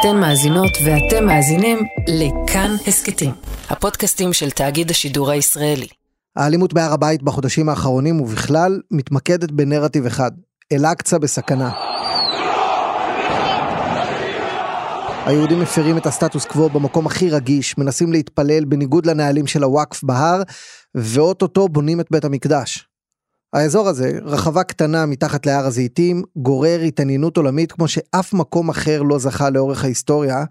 אתן מאזינות ואתם מאזינים לכאן הסכתים, הפודקאסטים של תאגיד השידור הישראלי. האלימות בהר הבית בחודשים האחרונים ובכלל מתמקדת בנרטיב אחד, אל-אקצא בסכנה. היהודים מפרים את הסטטוס קוו במקום הכי רגיש, מנסים להתפלל בניגוד לנהלים של הוואקף בהר, ואו-טו-טו בונים את בית המקדש. האזור הזה, רחבה קטנה מתחת להר הזיתים, גורר התעניינות עולמית כמו שאף מקום אחר לא זכה לאורך ההיסטוריה,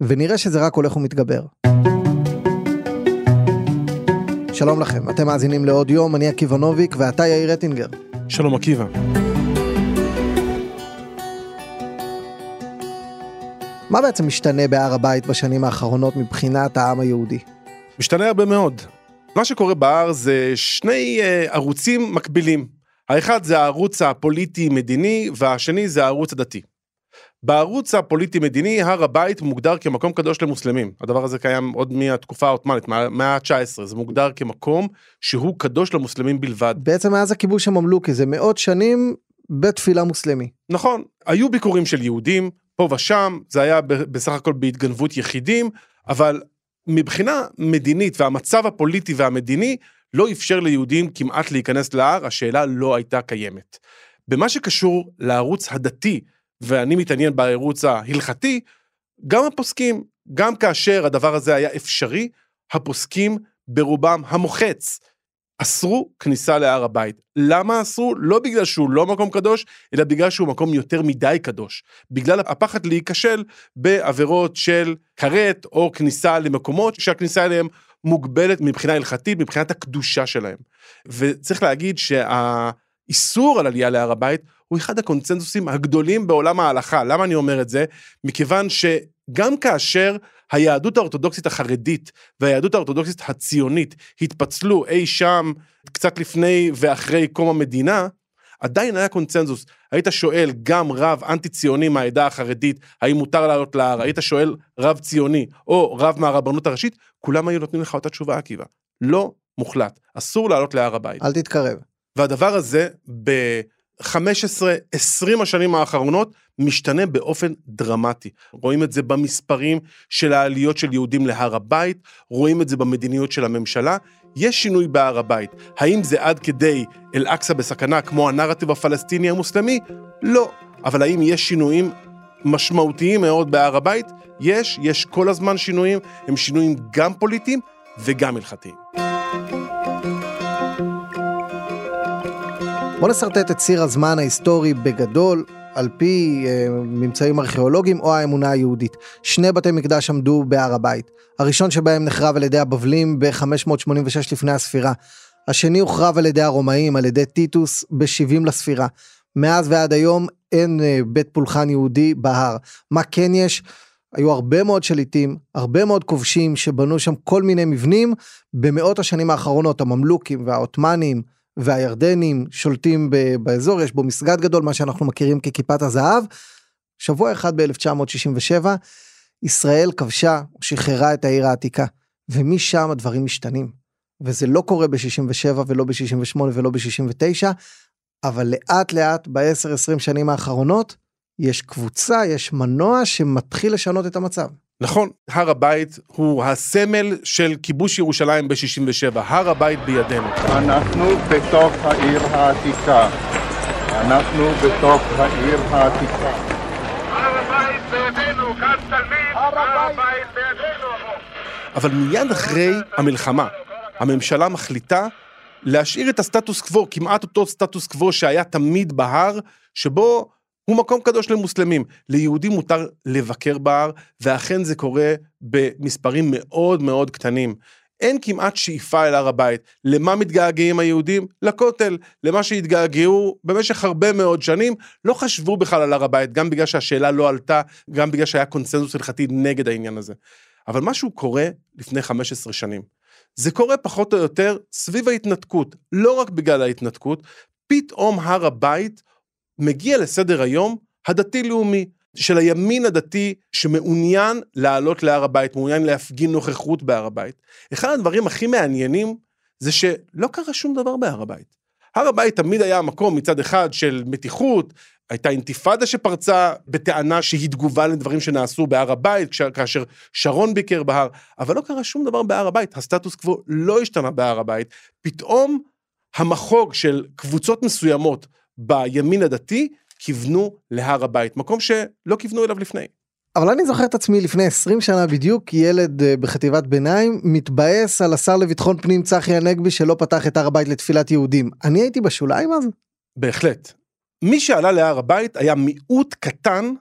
ונראה שזה רק הולך ומתגבר. שלום לכם, אתם מאזינים לעוד יום, אני עקיבא נוביק ואתה יאיר רטינגר. שלום עקיבא. מה בעצם משתנה בהר הבית בשנים האחרונות מבחינת העם היהודי? משתנה הרבה מאוד. מה שקורה בהר זה שני uh, ערוצים מקבילים. האחד זה הערוץ הפוליטי-מדיני והשני זה הערוץ הדתי. בערוץ הפוליטי-מדיני הר הבית מוגדר כמקום קדוש למוסלמים. הדבר הזה קיים עוד מהתקופה העות'מאנית, מהמאה ה-19, זה מוגדר כמקום שהוא קדוש למוסלמים בלבד. בעצם מאז הכיבוש הממלוכי זה מאות שנים בתפילה מוסלמי. נכון, היו ביקורים של יהודים, פה ושם, זה היה בסך הכל בהתגנבות יחידים, אבל מבחינה מדינית והמצב הפוליטי והמדיני לא אפשר ליהודים כמעט להיכנס להר, השאלה לא הייתה קיימת. במה שקשור לערוץ הדתי, ואני מתעניין בערוץ ההלכתי, גם הפוסקים, גם כאשר הדבר הזה היה אפשרי, הפוסקים ברובם המוחץ אסרו כניסה להר הבית. למה אסרו? לא בגלל שהוא לא מקום קדוש, אלא בגלל שהוא מקום יותר מדי קדוש. בגלל הפחד להיכשל בעבירות של כרת או כניסה למקומות שהכניסה אליהם מוגבלת מבחינה הלכתית, מבחינת הקדושה שלהם. וצריך להגיד שהאיסור על עלייה להר הבית הוא אחד הקונצנזוסים הגדולים בעולם ההלכה. למה אני אומר את זה? מכיוון שגם כאשר היהדות האורתודוקסית החרדית והיהדות האורתודוקסית הציונית התפצלו אי שם קצת לפני ואחרי קום המדינה, עדיין היה קונצנזוס. היית שואל גם רב אנטי ציוני מהעדה החרדית, האם מותר לעלות להר, היית שואל רב ציוני או רב מהרבנות הראשית, כולם היו נותנים לך אותה תשובה עקיבא. לא מוחלט, אסור לעלות להר הבית. אל תתקרב. והדבר הזה, ב-15-20 השנים האחרונות, משתנה באופן דרמטי. רואים את זה במספרים של העליות של יהודים להר הבית, רואים את זה במדיניות של הממשלה. יש שינוי בהר הבית. האם זה עד כדי אל-אקצא בסכנה כמו הנרטיב הפלסטיני המוסלמי? לא. אבל האם יש שינויים משמעותיים מאוד בהר הבית? יש, יש כל הזמן שינויים, הם שינויים גם פוליטיים וגם הלכתיים. בוא נשרטט את ציר הזמן ההיסטורי בגדול, על פי אה, ממצאים ארכיאולוגיים או האמונה היהודית. שני בתי מקדש עמדו בהר הבית. הראשון שבהם נחרב על ידי הבבלים ב-586 לפני הספירה. השני הוחרב על ידי הרומאים, על ידי טיטוס, ב-70 לספירה. מאז ועד היום אין אה, בית פולחן יהודי בהר. מה כן יש? היו הרבה מאוד שליטים, הרבה מאוד כובשים שבנו שם כל מיני מבנים במאות השנים האחרונות, הממלוכים והעות'מאנים, והירדנים שולטים באזור, יש בו מסגד גדול, מה שאנחנו מכירים ככיפת הזהב. שבוע אחד ב-1967, ישראל כבשה, שחררה את העיר העתיקה, ומשם הדברים משתנים. וזה לא קורה ב-67 ולא ב-68 ולא ב-69, אבל לאט לאט ב-10-20 שנים האחרונות, יש קבוצה, יש מנוע שמתחיל לשנות את המצב. נכון, הר הבית הוא הסמל של כיבוש ירושלים ב-67, הר הבית בידינו. אנחנו בתוך העיר העתיקה. אנחנו בתוך העיר העתיקה. הר הבית בידינו, כאן תלמיד, הר הבית בידינו. אבל מיד אחרי המלחמה, הממשלה מחליטה להשאיר את הסטטוס קוו, כמעט אותו סטטוס קוו שהיה תמיד בהר, שבו הוא מקום קדוש למוסלמים. ליהודים מותר לבקר בהר, ואכן זה קורה במספרים מאוד מאוד קטנים. אין כמעט שאיפה אל הר הבית. למה מתגעגעים היהודים? לכותל. למה שהתגעגעו במשך הרבה מאוד שנים, לא חשבו בכלל על הר הבית, גם בגלל שהשאלה לא עלתה, גם בגלל שהיה קונצנזוס הלכתי נגד העניין הזה. אבל משהו קורה לפני 15 שנים. זה קורה פחות או יותר סביב ההתנתקות, לא רק בגלל ההתנתקות, פתאום הר הבית מגיע לסדר היום הדתי-לאומי, של הימין הדתי שמעוניין לעלות להר הבית, מעוניין להפגין נוכחות בהר הבית. אחד הדברים הכי מעניינים זה שלא קרה שום דבר בהר הבית. הר הבית תמיד היה מקום מצד אחד של מתיחות, הייתה אינתיפאדה שפרצה בטענה שהיא תגובה לדברים שנעשו בהר הבית, כאשר שרון ביקר בהר, אבל לא קרה שום דבר בהר הבית, הסטטוס קוו לא השתנה בהר הבית. פתאום המחוג של קבוצות מסוימות בימין הדתי כיוונו להר הבית, מקום שלא כיוונו אליו לפני. אבל אני זוכר את עצמי לפני 20 שנה בדיוק ילד אה, בחטיבת ביניים מתבאס על השר לביטחון פנים צחי הנגבי שלא פתח את הר הבית לתפילת יהודים. אני הייתי בשוליים אז? בהחלט. מי שעלה להר הבית היה מיעוט קטן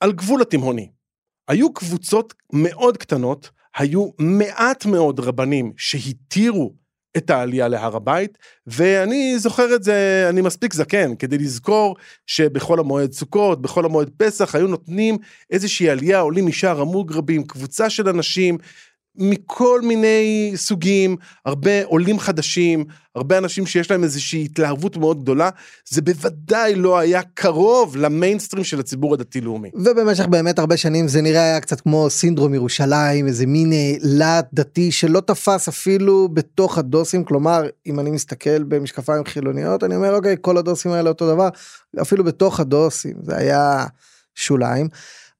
על גבול התימהוני. היו קבוצות מאוד קטנות, היו מעט מאוד רבנים שהתירו את העלייה להר הבית, ואני זוכר את זה, אני מספיק זקן, כדי לזכור שבחול המועד סוכות, בחול המועד פסח, היו נותנים איזושהי עלייה, עולים משער המוגרבים, קבוצה של אנשים מכל מיני סוגים, הרבה עולים חדשים, הרבה אנשים שיש להם איזושהי התלהבות מאוד גדולה, זה בוודאי לא היה קרוב למיינסטרים של הציבור הדתי-לאומי. ובמשך באמת הרבה שנים זה נראה היה קצת כמו סינדרום ירושלים איזה מין אה, להט דתי שלא תפס אפילו בתוך הדוסים. כלומר אם אני מסתכל במשקפיים חילוניות אני אומר אוקיי כל הדוסים האלה אותו דבר. אפילו בתוך הדוסים זה היה שוליים.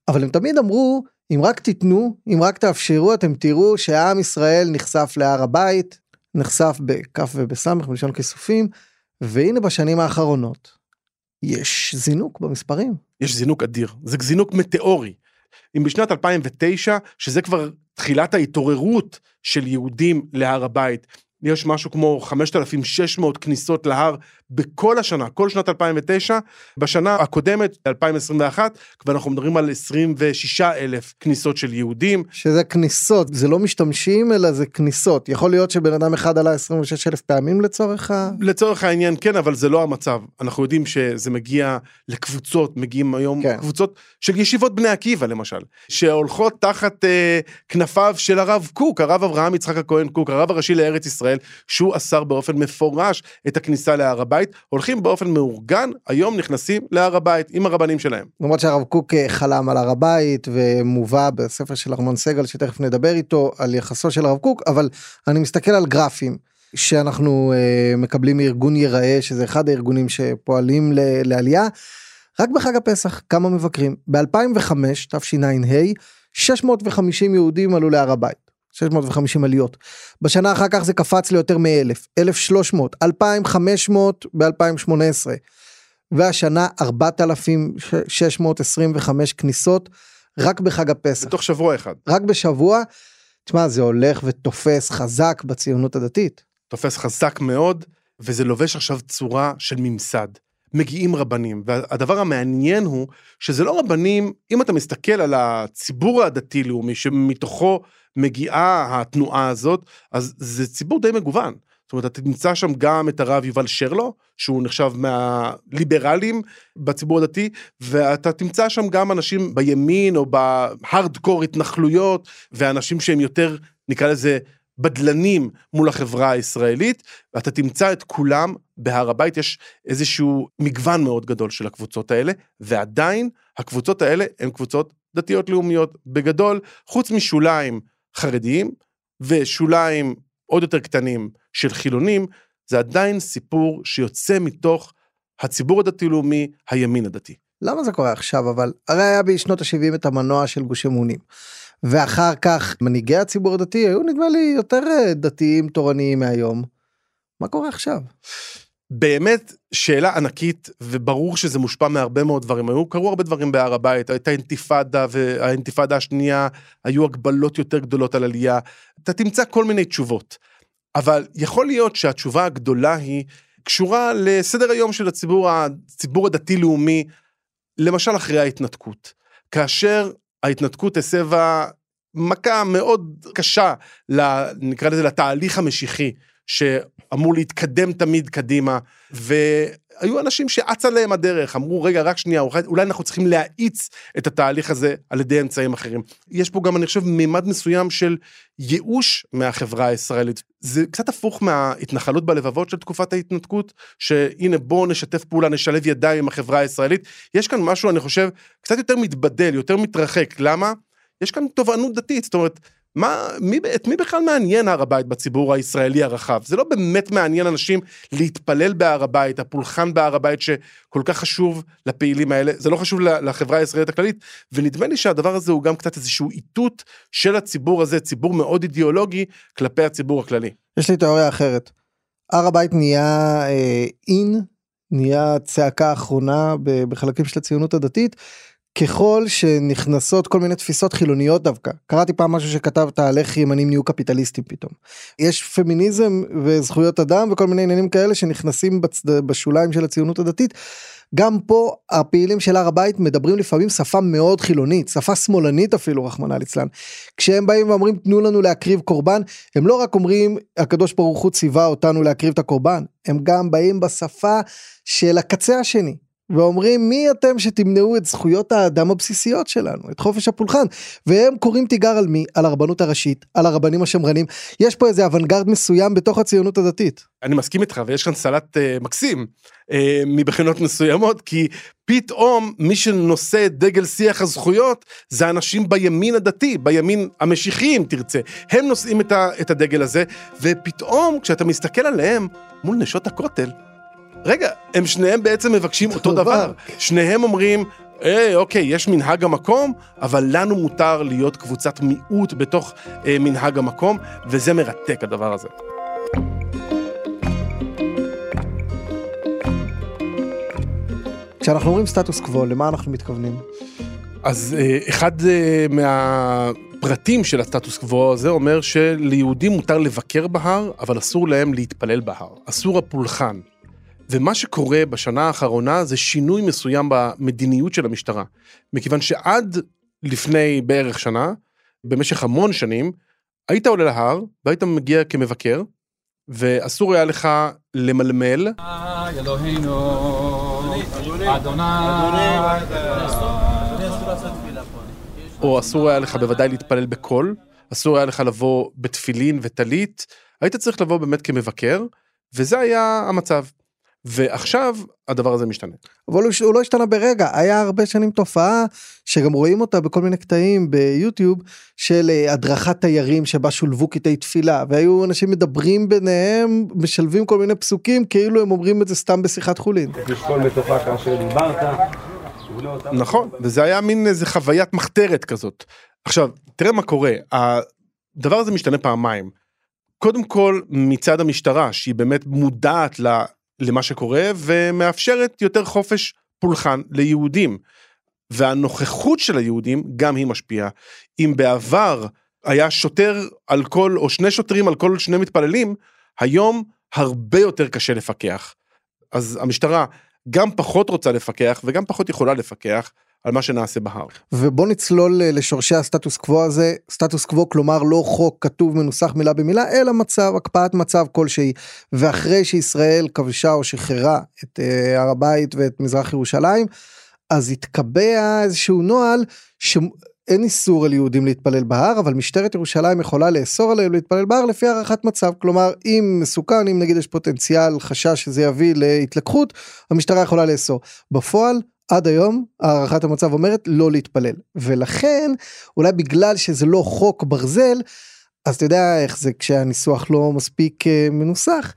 אבל הם תמיד אמרו אם רק תיתנו אם רק תאפשרו אתם תראו שעם ישראל נחשף להר הבית נחשף בכף ובסמך בלשון כיסופים והנה בשנים האחרונות יש זינוק במספרים. יש זינוק אדיר, זה זינוק מטאורי. אם בשנת 2009, שזה כבר תחילת ההתעוררות של יהודים להר הבית, יש משהו כמו 5,600 כניסות להר בכל השנה, כל שנת 2009. בשנה הקודמת, 2021, כבר אנחנו מדברים על 26,000 כניסות של יהודים. שזה כניסות זה לא משתמשים אלא זה כניסות יכול להיות שבן אדם אחד עלה 26 אלף פעמים לצורך ה... לצורך העניין כן, אבל זה לא המצב. אנחנו יודעים שזה מגיע לקבוצות, מגיעים היום. כן. קבוצות של ישיבות בני עקיבא למשל, שהולכות תחת אה, כנפיו של הרב קוק, הרב אברהם יצחק הכהן קוק, הרב הראשי לארץ ישראל, שהוא אסר באופן מפורש את הכניסה להר הבית, הולכים באופן מאורגן, היום נכנסים להר הבית עם הרבנים שלהם. למרות שהרב קוק אה, חלם על הר הבית ומובא בספר של ארמון סגל שתכף נדבר איתו על יחסו של הרב קוק אבל אני מסתכל על גרפים שאנחנו אה, מקבלים מארגון ייראה שזה אחד הארגונים שפועלים ל- לעלייה. רק בחג הפסח כמה מבקרים ב-2005 תשע"ה 650 יהודים עלו להר הבית. 650 עליות. בשנה אחר כך זה קפץ ליותר מ-1000, 1,300, 2,500 ב-2018. והשנה 4,625 כניסות רק בחג הפסח. בתוך שבוע אחד. רק בשבוע. תשמע זה הולך ותופס חזק בציונות הדתית. תופס חזק מאוד, וזה לובש עכשיו צורה של ממסד. מגיעים רבנים, והדבר המעניין הוא שזה לא רבנים, אם אתה מסתכל על הציבור הדתי-לאומי שמתוכו מגיעה התנועה הזאת, אז זה ציבור די מגוון. זאת אומרת, אתה תמצא שם גם את הרב יובל שרלו, שהוא נחשב מהליברלים בציבור הדתי, ואתה תמצא שם גם אנשים בימין או בהארדקור התנחלויות, ואנשים שהם יותר, נקרא לזה, בדלנים מול החברה הישראלית, ואתה תמצא את כולם בהר הבית, יש איזשהו מגוון מאוד גדול של הקבוצות האלה, ועדיין הקבוצות האלה הן קבוצות דתיות לאומיות בגדול, חוץ משוליים חרדיים ושוליים עוד יותר קטנים של חילונים, זה עדיין סיפור שיוצא מתוך הציבור הדתי-לאומי, הימין הדתי. למה זה קורה עכשיו אבל הרי היה בשנות ה-70 את המנוע של גוש אמונים. ואחר כך מנהיגי הציבור הדתי היו נדמה לי יותר אה, דתיים תורניים מהיום. מה קורה עכשיו? באמת שאלה ענקית וברור שזה מושפע מהרבה מאוד דברים. היו קרו הרבה דברים בהר הבית הייתה אינתיפאדה והאינתיפאדה השנייה היו הגבלות יותר גדולות על עלייה. אתה תמצא כל מיני תשובות. אבל יכול להיות שהתשובה הגדולה היא קשורה לסדר היום של הציבור הציבור הדתי לאומי למשל אחרי ההתנתקות. כאשר ההתנתקות הסבה מכה מאוד קשה נקרא לזה לתהליך המשיחי שאמור להתקדם תמיד קדימה, והיו אנשים שאצה להם הדרך, אמרו רגע רק שנייה, אולי אנחנו צריכים להאיץ את התהליך הזה על ידי אמצעים אחרים. יש פה גם אני חושב מימד מסוים של ייאוש מהחברה הישראלית. זה קצת הפוך מההתנחלות בלבבות של תקופת ההתנתקות, שהנה בואו נשתף פעולה, נשלב ידיים עם החברה הישראלית. יש כאן משהו אני חושב קצת יותר מתבדל, יותר מתרחק, למה? יש כאן תובענות דתית, זאת אומרת, מה, מי, את מי בכלל מעניין הר הבית בציבור הישראלי הרחב? זה לא באמת מעניין אנשים להתפלל בהר הבית, הפולחן בהר הבית שכל כך חשוב לפעילים האלה, זה לא חשוב לחברה הישראלית הכללית, ונדמה לי שהדבר הזה הוא גם קצת איזשהו איתות של הציבור הזה, ציבור מאוד אידיאולוגי, כלפי הציבור הכללי. יש לי תיאוריה אחרת. הר הבית נהיה אה, אין, נהיה צעקה אחרונה בחלקים של הציונות הדתית. ככל שנכנסות כל מיני תפיסות חילוניות דווקא קראתי פעם משהו שכתבת על איך ימנים נהיו קפיטליסטים פתאום. יש פמיניזם וזכויות אדם וכל מיני עניינים כאלה שנכנסים בצד... בשוליים של הציונות הדתית. גם פה הפעילים של הר הבית מדברים לפעמים שפה מאוד חילונית שפה שמאלנית אפילו רחמנא ליצלן. כשהם באים ואומרים תנו לנו להקריב קורבן הם לא רק אומרים הקדוש ברוך הוא ציווה אותנו להקריב את הקורבן הם גם באים בשפה של הקצה השני ואומרים מי אתם שתמנעו את זכויות האדם הבסיסיות שלנו את חופש הפולחן? והם קוראים תיגר על מי? על הרבנות הראשית על הרבנים השמרנים. יש פה איזה אוונגרד מסוים בתוך הציונות הדתית. אני מסכים איתך ויש כאן סלט uh, מקסים uh, מבחינות מסוימות כי פתאום מי שנושא את דגל שיח הזכויות זה אנשים בימין הדתי בימין המשיחי אם תרצה. הם נושאים את, ה, את הדגל הזה ופתאום כשאתה מסתכל עליהם מול נשות הכותל רגע, הם שניהם בעצם מבקשים אותו דבר. שניהם אומרים, היי, אוקיי, יש מנהג המקום, אבל לנו מותר להיות קבוצת מיעוט בתוך אה, מנהג המקום, וזה מרתק הדבר הזה. כשאנחנו אומרים סטטוס קוו, למה אנחנו מתכוונים? אז אה, אחד אה, מהפרטים של הסטטוס קוו הזה אומר שליהודים מותר לבקר בהר, אבל אסור להם להתפלל בהר. אסור הפולחן. ומה שקורה בשנה האחרונה זה שינוי מסוים במדיניות של המשטרה. מכיוון שעד לפני בערך שנה, במשך המון שנים, היית עולה להר והיית מגיע כמבקר, ואסור היה לך למלמל. או אסור היה לך בוודאי להתפלל בקול, אסור היה לך לבוא בתפילין וטלית, היית צריך לבוא באמת כמבקר, וזה היה המצב. ועכשיו הדבר הזה משתנה. אבל הוא, הוא לא השתנה ברגע היה הרבה שנים תופעה שגם רואים אותה בכל מיני קטעים ביוטיוב של uh, הדרכת תיירים שבה שולבו קטעי תפילה והיו אנשים מדברים ביניהם משלבים כל מיני פסוקים כאילו הם אומרים את זה סתם בשיחת חולין. נכון וזה היה מין איזה חוויית מחתרת כזאת. עכשיו תראה מה קורה הדבר הזה משתנה פעמיים. קודם כל מצד המשטרה שהיא באמת מודעת ל... למה שקורה ומאפשרת יותר חופש פולחן ליהודים. והנוכחות של היהודים גם היא משפיעה. אם בעבר היה שוטר על כל או שני שוטרים על כל שני מתפללים, היום הרבה יותר קשה לפקח. אז המשטרה גם פחות רוצה לפקח וגם פחות יכולה לפקח על מה שנעשה בהר. ובוא נצלול אה, לשורשי הסטטוס קוו הזה, סטטוס קוו כלומר לא חוק כתוב מנוסח מילה במילה, אלא מצב, הקפאת מצב כלשהי. ואחרי שישראל כבשה או שחררה את uh, הר הבית ואת מזרח ירושלים, אז התקבע איזשהו נוהל שאין איסור על יהודים להתפלל בהר, אבל משטרת ירושלים יכולה לאסור עליהם להתפלל בהר לפי הערכת מצב. כלומר, אם מסוכן, אם נגיד יש פוטנציאל, חשש שזה יביא להתלקחות, המשטרה יכולה לאסור. בפועל, עד היום הערכת המצב אומרת לא להתפלל ולכן אולי בגלל שזה לא חוק ברזל אז אתה יודע איך זה כשהניסוח לא מספיק uh, מנוסח.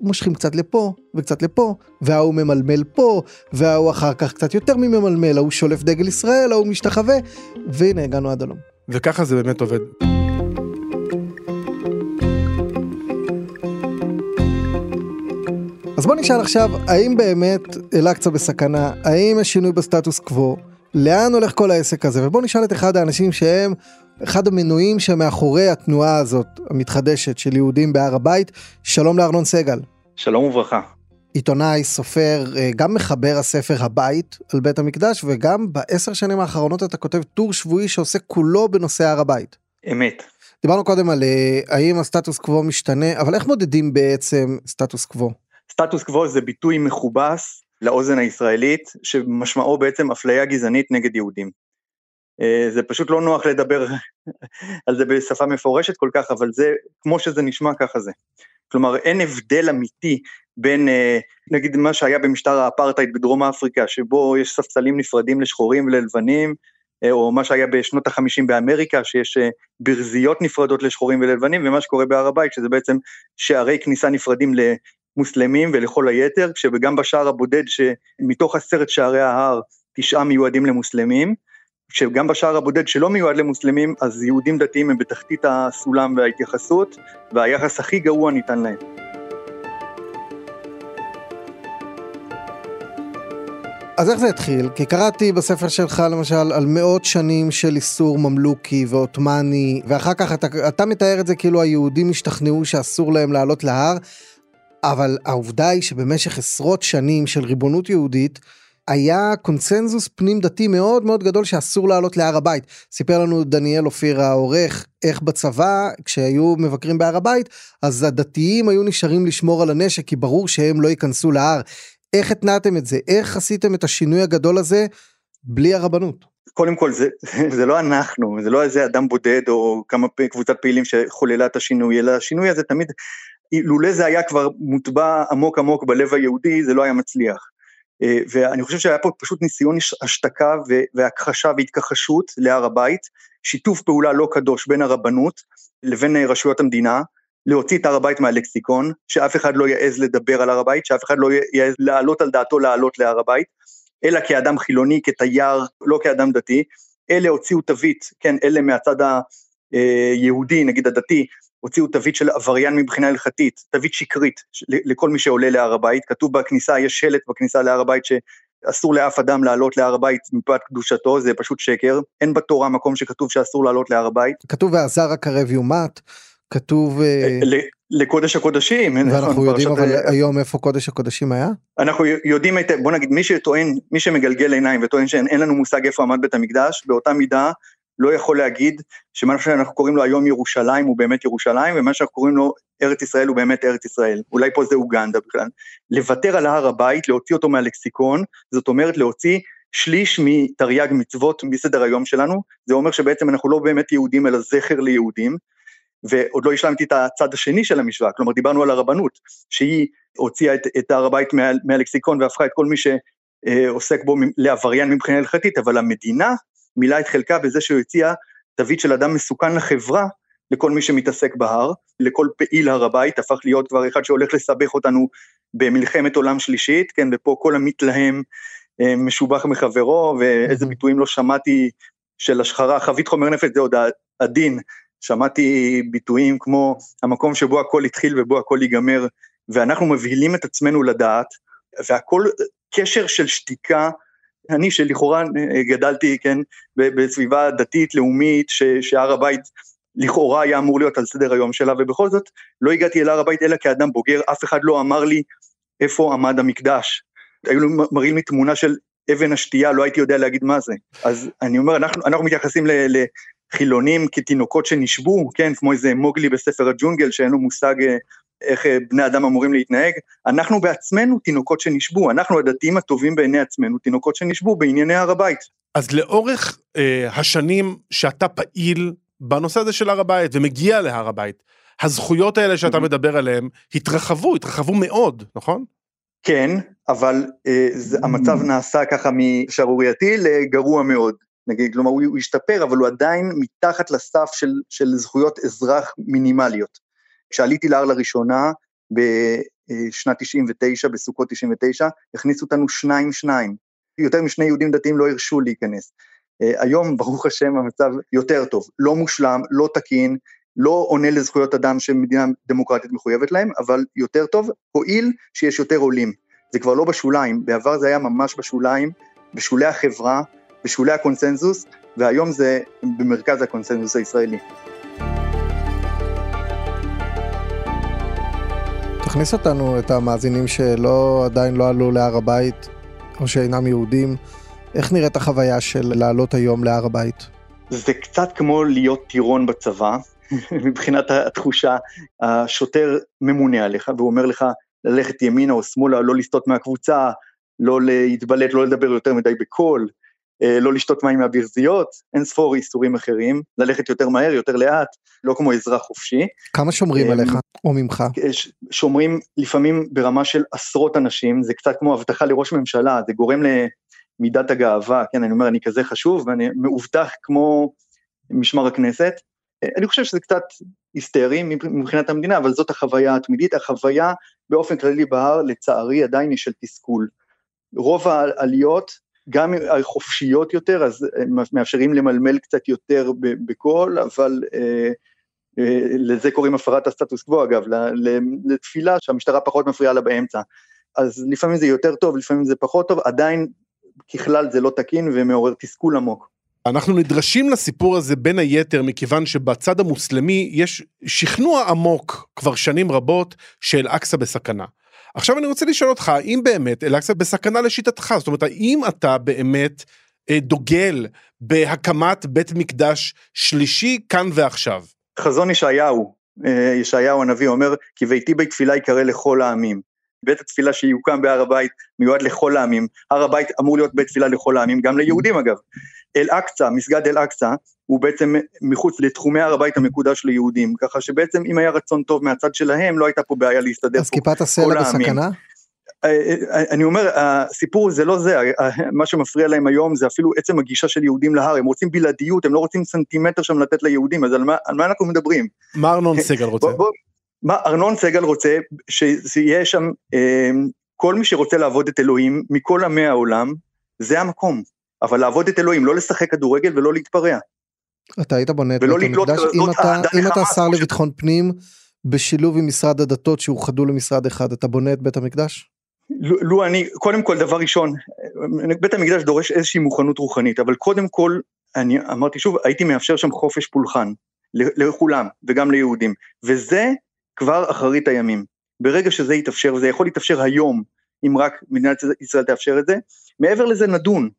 מושכים קצת לפה וקצת לפה וההוא ממלמל פה וההוא אחר כך קצת יותר מממלמל ההוא שולף דגל ישראל ההוא משתחווה והנה הגענו עד הלום. וככה זה באמת עובד. אז בוא נשאל עכשיו, האם באמת אל-אקצא בסכנה? האם יש שינוי בסטטוס קוו? לאן הולך כל העסק הזה? ובוא נשאל את אחד האנשים שהם אחד המנויים שמאחורי התנועה הזאת המתחדשת של יהודים בהר הבית. שלום לארנון סגל. שלום וברכה. עיתונאי, סופר, אה, גם מחבר הספר הבית על בית המקדש וגם בעשר שנים האחרונות אתה כותב טור שבועי שעוסק כולו בנושא הר הבית. אמת. דיברנו קודם על אה, האם הסטטוס קוו משתנה, אבל איך מודדים בעצם סטטוס קוו? סטטוס קוו זה ביטוי מכובס לאוזן הישראלית, שמשמעו בעצם אפליה גזענית נגד יהודים. אה, זה פשוט לא נוח לדבר על זה בשפה מפורשת כל כך, אבל זה, כמו שזה נשמע, ככה זה. כלומר, אין הבדל אמיתי בין, אה, נגיד, מה שהיה במשטר האפרטהייד בדרום אפריקה, שבו יש ספסלים נפרדים לשחורים וללבנים, אה, או מה שהיה בשנות החמישים באמריקה, שיש ברזיות נפרדות לשחורים וללבנים, ומה שקורה בהר הבית, שזה בעצם שערי כניסה נפרדים למוסלמים ולכל היתר, כשגם בשער הבודד, שמתוך עשרת שערי ההר, תשעה מיועדים למוסלמים, שגם בשער הבודד שלא מיועד למוסלמים, אז יהודים דתיים הם בתחתית הסולם וההתייחסות, והיחס הכי גרוע ניתן להם. אז איך זה התחיל? כי קראתי בספר שלך למשל על מאות שנים של איסור ממלוכי ועות'מאני, ואחר כך אתה, אתה מתאר את זה כאילו היהודים השתכנעו שאסור להם לעלות להר, אבל העובדה היא שבמשך עשרות שנים של ריבונות יהודית, היה קונצנזוס פנים דתי מאוד מאוד גדול שאסור לעלות להר הבית. סיפר לנו דניאל אופיר העורך איך בצבא כשהיו מבקרים בהר הבית אז הדתיים היו נשארים לשמור על הנשק כי ברור שהם לא ייכנסו להר. איך התנעתם את זה? איך עשיתם את השינוי הגדול הזה בלי הרבנות? קודם כל זה, זה לא אנחנו, זה לא איזה אדם בודד או כמה קבוצת פעילים שחוללה את השינוי, אלא השינוי הזה תמיד, לולא זה היה כבר מוטבע עמוק עמוק בלב היהודי, זה לא היה מצליח. אה, ואני חושב שהיה פה פשוט ניסיון השתקה והכחשה והתכחשות להר הבית, שיתוף פעולה לא קדוש בין הרבנות לבין אה, רשויות המדינה, להוציא את הר הבית מהלקסיקון, שאף אחד לא יעז לדבר על הר הבית, שאף אחד לא יעז להעלות על דעתו לעלות להר הבית, אלא כאדם חילוני, כתייר, לא כאדם דתי. אלה הוציאו תווית, כן, אלה מהצד היהודי, נגיד הדתי, הוציאו תווית של עבריין מבחינה הלכתית, תווית שקרית לכל מי שעולה להר הבית, כתוב בכניסה, יש שלט בכניסה להר הבית שאסור לאף אדם לעלות להר הבית מפאת קדושתו, זה פשוט שקר, אין בתורה מקום שכתוב שאסור לעלות להר הבית. כתוב והזר הקרב יומת, כתוב... אה, לקודש הקודשים. ואנחנו יודעים אבל היום איפה קודש הקודשים היה? אנחנו יודעים היטב, בוא נגיד, מי שטוען, מי שמגלגל עיניים וטוען שאין לנו מושג איפה עמד בית המקדש, באותה מידה לא יכול להגיד שמה שאנחנו קוראים לו היום ירושלים הוא באמת ירושלים, ומה שאנחנו קוראים לו ארץ ישראל הוא באמת ארץ ישראל. אולי פה זה אוגנדה בכלל. לוותר על הר הבית, להוציא אותו מהלקסיקון, זאת אומרת להוציא שליש מתרי"ג מצוות מסדר היום שלנו, זה אומר שבעצם אנחנו לא באמת יהודים אלא זכר ליהודים, ועוד לא השלמתי את הצד השני של המשוואה, כלומר דיברנו על הרבנות, שהיא הוציאה את, את הר הבית מה, מהלקסיקון והפכה את כל מי שעוסק בו לעבריין מבחינה הלכתית, אבל המדינה מילא את חלקה בזה שהוא הציע תווית של אדם מסוכן לחברה, לכל מי שמתעסק בהר, לכל פעיל הר הבית, הפך להיות כבר אחד שהולך לסבך אותנו במלחמת עולם שלישית, כן, ופה כל המתלהם אה, משובח מחברו, ואיזה ביטויים לא שמעתי של השחרה, חבית חומר נפץ זה עוד הדין, שמעתי ביטויים כמו המקום שבו הכל התחיל ובו הכל ייגמר, ואנחנו מבהילים את עצמנו לדעת, והכל קשר של שתיקה אני שלכאורה אה, גדלתי, כן, בסביבה דתית, לאומית, שהר הבית לכאורה היה אמור להיות על סדר היום שלה, ובכל זאת לא הגעתי אל הר הבית אלא כאדם בוגר, אף אחד לא אמר לי איפה עמד המקדש. היו מראים לי תמונה של אבן השתייה, לא הייתי יודע להגיד מה זה. אז אני אומר, אנחנו, אנחנו מתייחסים לחילונים כתינוקות שנשבו, כן, כמו איזה מוגלי בספר הג'ונגל, שאין לו מושג אה, איך אה, בני אדם אמורים להתנהג, אנחנו בעצמנו תינוקות שנשבו, אנחנו הדתיים הטובים בעיני עצמנו, תינוקות שנשבו בענייני הר הבית. אז לאורך אה, השנים שאתה פעיל בנושא הזה של הר הבית ומגיע להר הבית, הזכויות האלה שאתה מדבר עליהן התרחבו, התרחבו מאוד, נכון? כן, אבל אה, זה, המצב נעשה ככה משערורייתי לגרוע מאוד. נגיד, כלומר הוא, הוא השתפר, אבל הוא עדיין מתחת לסף של, של זכויות אזרח מינימליות. כשעליתי להר לראשונה בשנת 99, בסוכות 99, הכניסו אותנו שניים שניים. יותר משני יהודים דתיים לא הרשו להיכנס. אה, היום, ברוך השם, המצב יותר טוב. לא מושלם, לא תקין, לא עונה לזכויות אדם שמדינה דמוקרטית מחויבת להם, אבל יותר טוב, הואיל שיש יותר עולים. זה כבר לא בשוליים, בעבר זה היה ממש בשוליים, בשולי החברה, בשולי הקונסנזוס, והיום זה במרכז הקונסנזוס הישראלי. תכניס אותנו, את המאזינים שלא, עדיין לא עלו להר הבית, או שאינם יהודים, איך נראית החוויה של לעלות היום להר הבית? זה קצת כמו להיות טירון בצבא, מבחינת התחושה, השוטר ממונה עליך והוא אומר לך ללכת ימינה או שמאלה, לא לסטות מהקבוצה, לא להתבלט, לא לדבר יותר מדי בקול, לא לשתות מים מהברזיות, אין ספור איסורים אחרים, ללכת יותר מהר, יותר לאט, לא כמו אזרח חופשי. כמה שומרים אה, עליך או ממך? שומרים לפעמים ברמה של עשרות אנשים, זה קצת כמו הבטחה לראש ממשלה, זה גורם מידת הגאווה, כן, אני אומר, אני כזה חשוב ואני מאובטח כמו משמר הכנסת. אני חושב שזה קצת היסטרי מבחינת המדינה, אבל זאת החוויה התמידית, החוויה באופן כללי בהר, לצערי עדיין היא של תסכול. רוב העליות, גם החופשיות יותר, אז מאפשרים למלמל קצת יותר בקול, אבל אה, אה, לזה קוראים הפרת הסטטוס קוו אגב, לתפילה שהמשטרה פחות מפריעה לה באמצע. אז לפעמים זה יותר טוב, לפעמים זה פחות טוב, עדיין ככלל זה לא תקין ומעורר תסכול עמוק. אנחנו נדרשים לסיפור הזה בין היתר מכיוון שבצד המוסלמי יש שכנוע עמוק כבר שנים רבות שאל-אקצא בסכנה. עכשיו אני רוצה לשאול אותך האם באמת אל-אקצא בסכנה לשיטתך זאת אומרת האם אתה באמת אה, דוגל בהקמת בית מקדש שלישי כאן ועכשיו. חזון ישעיהו, אה, ישעיהו הנביא אומר כי ביתי בית תפילה יקרא לכל העמים. בית התפילה שיוקם בהר הבית מיועד לכל העמים, הר הבית אמור להיות בית תפילה לכל העמים, גם ליהודים אגב. אל-אקצא, מסגד אל-אקצא, הוא בעצם מחוץ לתחומי הר הבית המקודש ליהודים, ככה שבעצם אם היה רצון טוב מהצד שלהם, לא הייתה פה בעיה להסתדר אז כיפת הסלע בסכנה? אה, אה, אני אומר, הסיפור זה לא זה, מה שמפריע להם היום זה אפילו עצם הגישה של יהודים להר, הם רוצים בלעדיות, הם לא רוצים סנטימטר שם לתת ליהודים, אז על מה, על מה אנחנו מדברים? מה ארנון סגל רוצה? בוא, בוא, מה ארנון סגל רוצה שיהיה שם אה, כל מי שרוצה לעבוד את אלוהים מכל עמי העולם, זה המקום. אבל לעבוד את אלוהים, לא לשחק כדורגל ולא להתפרע. אתה היית בונה את בית המקדש, אם אתה, אם אתה שר לביטחון פנים, בשילוב עם משרד הדתות שאוחדו למשרד אחד, אתה בונה את בית המקדש? לו, לו אני, קודם כל דבר ראשון, בית המקדש דורש איזושהי מוכנות רוחנית, אבל קודם כל, אני אמרתי שוב, הייתי מאפשר שם חופש פולחן, לכולם, וגם ליהודים, וזה כבר אחרית הימים. ברגע שזה יתאפשר, וזה יכול להתאפשר היום, אם רק מדינת ישראל תאפשר את זה, מעבר לזה נדון.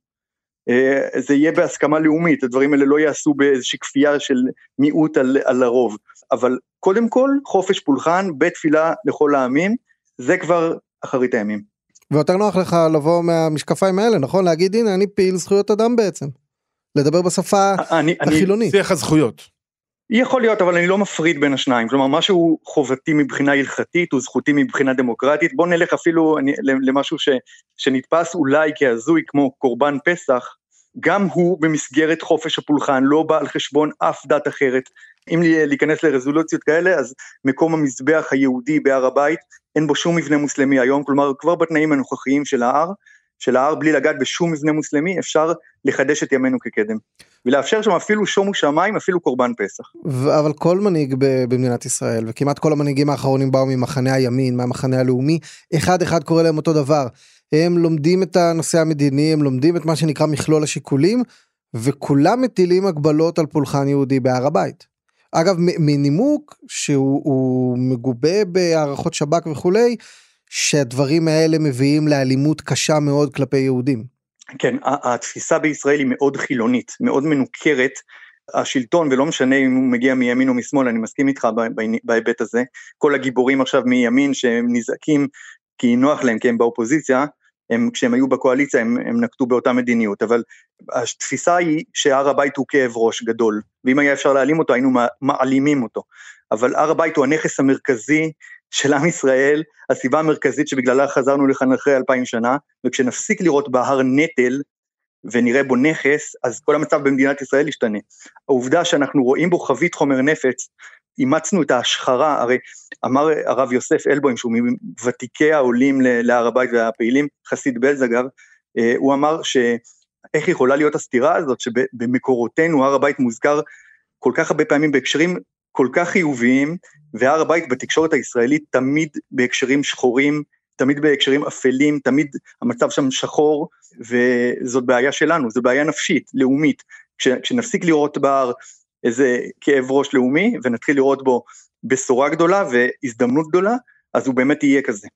אה, זה יהיה בהסכמה לאומית, הדברים האלה לא יעשו באיזושהי כפייה של מיעוט על, על הרוב, אבל קודם כל חופש פולחן, בית תפילה לכל העמים, זה כבר אחרית הימים. ויותר נוח לך לבוא מהמשקפיים האלה, נכון? להגיד הנה אני פעיל זכויות אדם בעצם. לדבר בשפה אני, החילונית. שיח הזכויות. יכול להיות, אבל אני לא מפריד בין השניים. כלומר, משהו חובתי מבחינה הלכתית, הוא זכותי מבחינה דמוקרטית. בוא נלך אפילו אני, למשהו ש, שנתפס אולי כהזוי, כמו קורבן פסח, גם הוא במסגרת חופש הפולחן, לא בא על חשבון אף דת אחרת. אם להיכנס לרזולוציות כאלה, אז מקום המזבח היהודי בהר הבית, אין בו שום מבנה מוסלמי היום, כלומר, כבר בתנאים הנוכחיים של ההר, של ההר בלי לגעת בשום מבנה מוסלמי, אפשר לחדש את ימינו כקדם. ולאפשר שם אפילו שומו שמיים, אפילו קורבן פסח. אבל כל מנהיג במדינת ישראל, וכמעט כל המנהיגים האחרונים באו ממחנה הימין, מהמחנה הלאומי, אחד אחד קורא להם אותו דבר. הם לומדים את הנושא המדיני, הם לומדים את מה שנקרא מכלול השיקולים, וכולם מטילים הגבלות על פולחן יהודי בהר הבית. אגב, מנימוק שהוא מגובה בהערכות שב"כ וכולי, שהדברים האלה מביאים לאלימות קשה מאוד כלפי יהודים. כן, התפיסה בישראל היא מאוד חילונית, מאוד מנוכרת. השלטון, ולא משנה אם הוא מגיע מימין או משמאל, אני מסכים איתך בהיבט הזה, כל הגיבורים עכשיו מימין שהם נזעקים כי נוח להם, כי הם באופוזיציה, הם, כשהם היו בקואליציה הם, הם נקטו באותה מדיניות, אבל התפיסה היא שהר הבית הוא כאב ראש גדול, ואם היה אפשר להעלים אותו היינו מעלימים אותו, אבל הר הבית הוא הנכס המרכזי של עם ישראל, הסיבה המרכזית שבגללה חזרנו לכאן אחרי אלפיים שנה, וכשנפסיק לראות בהר נטל, ונראה בו נכס, אז כל המצב במדינת ישראל ישתנה. העובדה שאנחנו רואים בו חבית חומר נפץ, אימצנו את ההשחרה, הרי אמר הרב יוסף אלבוים, שהוא מוותיקי העולים להר הבית והפעילים, חסיד בלז אגב, אה, הוא אמר שאיך יכולה להיות הסתירה הזאת, שבמקורותינו הר הבית מוזכר כל כך הרבה פעמים בהקשרים כל כך חיוביים, והר הבית בתקשורת הישראלית תמיד בהקשרים שחורים, תמיד בהקשרים אפלים, תמיד המצב שם שחור, וזאת בעיה שלנו, זו בעיה נפשית, לאומית. כש, כשנפסיק לראות בהר איזה כאב ראש לאומי, ונתחיל לראות בו בשורה גדולה והזדמנות גדולה, אז הוא באמת יהיה כזה.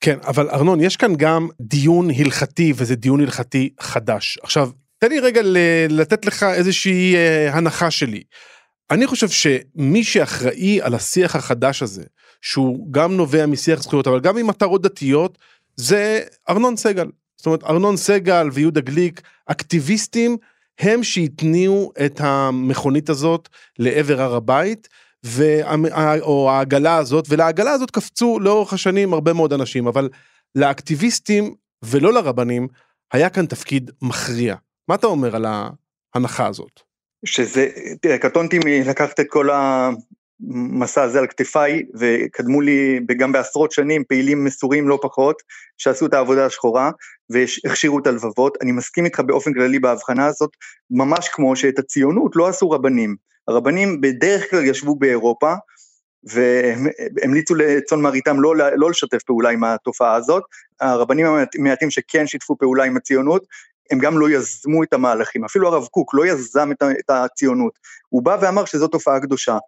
כן, אבל ארנון, יש כאן גם דיון הלכתי, וזה דיון הלכתי חדש. עכשיו, תן לי רגע לתת לך איזושהי אה, הנחה שלי. אני חושב שמי שאחראי על השיח החדש הזה, שהוא גם נובע משיח זכויות, אבל גם ממטרות דתיות, זה ארנון סגל. זאת אומרת, ארנון סגל ויהודה גליק, אקטיביסטים, הם שהתניעו את המכונית הזאת לעבר הר הבית, וה, או העגלה הזאת, ולעגלה הזאת קפצו לאורך השנים הרבה מאוד אנשים, אבל לאקטיביסטים ולא לרבנים, היה כאן תפקיד מכריע. מה אתה אומר על ההנחה הזאת? שזה, תראה, קטונתי מלקחת את כל המסע הזה על כתפיי, וקדמו לי גם בעשרות שנים פעילים מסורים לא פחות, שעשו את העבודה השחורה, והכשירו את הלבבות. אני מסכים איתך באופן כללי בהבחנה הזאת, ממש כמו שאת הציונות לא עשו רבנים. הרבנים בדרך כלל ישבו באירופה, והמליצו לצאן מרעיתם לא, לא לשתף פעולה עם התופעה הזאת. הרבנים המעטים שכן שיתפו פעולה עם הציונות, הם גם לא יזמו את המהלכים, אפילו הרב קוק לא יזם את הציונות, הוא בא ואמר שזו תופעה קדושה.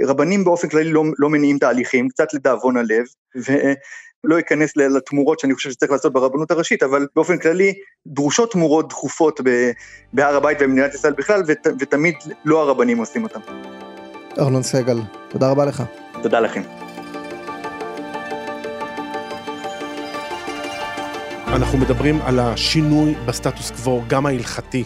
רבנים באופן כללי לא, לא מניעים תהליכים, קצת לדאבון הלב, ולא אכנס לתמורות שאני חושב שצריך לעשות ברבנות הראשית, אבל באופן כללי דרושות תמורות דחופות בהר הבית ובמדינת ישראל בכלל, ות, ותמיד לא הרבנים עושים אותן. ארנון סגל, תודה רבה לך. תודה לכם. אנחנו מדברים על השינוי בסטטוס קוו, גם ההלכתי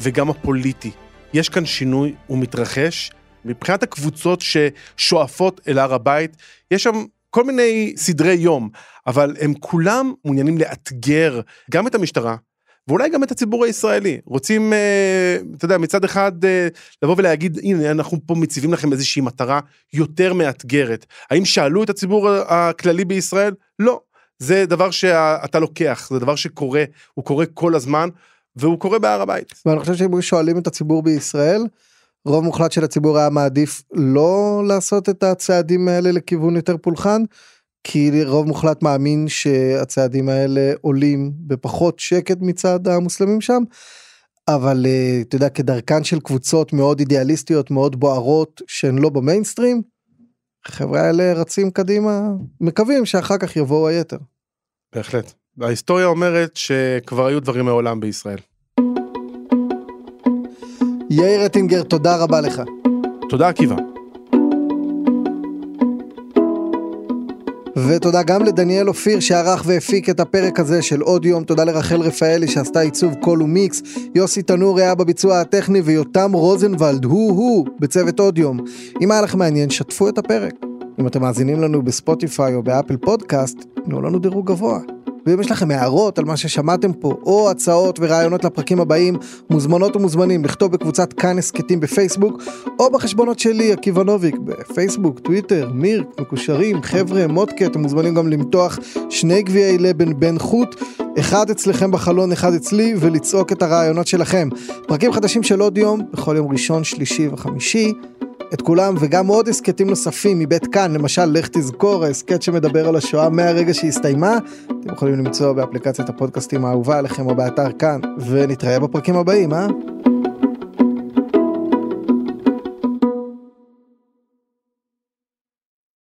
וגם הפוליטי. יש כאן שינוי, הוא מתרחש. מבחינת הקבוצות ששואפות אל הר הבית, יש שם כל מיני סדרי יום, אבל הם כולם מעוניינים לאתגר גם את המשטרה, ואולי גם את הציבור הישראלי. רוצים, אה, אתה יודע, מצד אחד אה, לבוא ולהגיד, הנה, אנחנו פה מציבים לכם איזושהי מטרה יותר מאתגרת. האם שאלו את הציבור הכללי בישראל? לא. זה דבר שאתה לוקח, זה דבר שקורה, הוא קורה כל הזמן, והוא קורה בהר הבית. ואני חושב שאם שואלים את הציבור בישראל, רוב מוחלט של הציבור היה מעדיף לא לעשות את הצעדים האלה לכיוון יותר פולחן, כי רוב מוחלט מאמין שהצעדים האלה עולים בפחות שקט מצד המוסלמים שם. אבל אה, אתה יודע כדרכן של קבוצות מאוד אידיאליסטיות מאוד בוערות שהן לא במיינסטרים החברה האלה רצים קדימה מקווים שאחר כך יבואו היתר. בהחלט. ההיסטוריה אומרת שכבר היו דברים מעולם בישראל. יאיר רטינגר תודה רבה לך. תודה עקיבא. ותודה גם לדניאל אופיר שערך והפיק את הפרק הזה של עוד יום, תודה לרחל רפאלי שעשתה עיצוב קול ומיקס, יוסי תנור היה בביצוע הטכני ויותם רוזנבלד הוא-הוא בצוות עוד יום. אם היה לכם מעניין, שתפו את הפרק. אם אתם מאזינים לנו בספוטיפיי או באפל פודקאסט, תנו לנו דירוג גבוה. ואם יש לכם הערות על מה ששמעתם פה, או הצעות ורעיונות לפרקים הבאים, מוזמנות ומוזמנים לכתוב בקבוצת כאן הסכתים בפייסבוק, או בחשבונות שלי, עקיבא נוביק, בפייסבוק, טוויטר, מירק, מקושרים, חבר'ה, מודקה, אתם מוזמנים גם למתוח שני גביעי לבן בן חוט, אחד אצלכם בחלון, אחד אצלי, ולצעוק את הרעיונות שלכם. פרקים חדשים של עוד יום, בכל יום ראשון, שלישי וחמישי. את כולם וגם עוד הסכתים נוספים מבית כאן, למשל לך תזכור, ההסכת שמדבר על השואה מהרגע שהסתיימה, אתם יכולים למצוא באפליקציית הפודקאסטים האהובה עליכם או באתר כאן, ונתראה בפרקים הבאים, אה?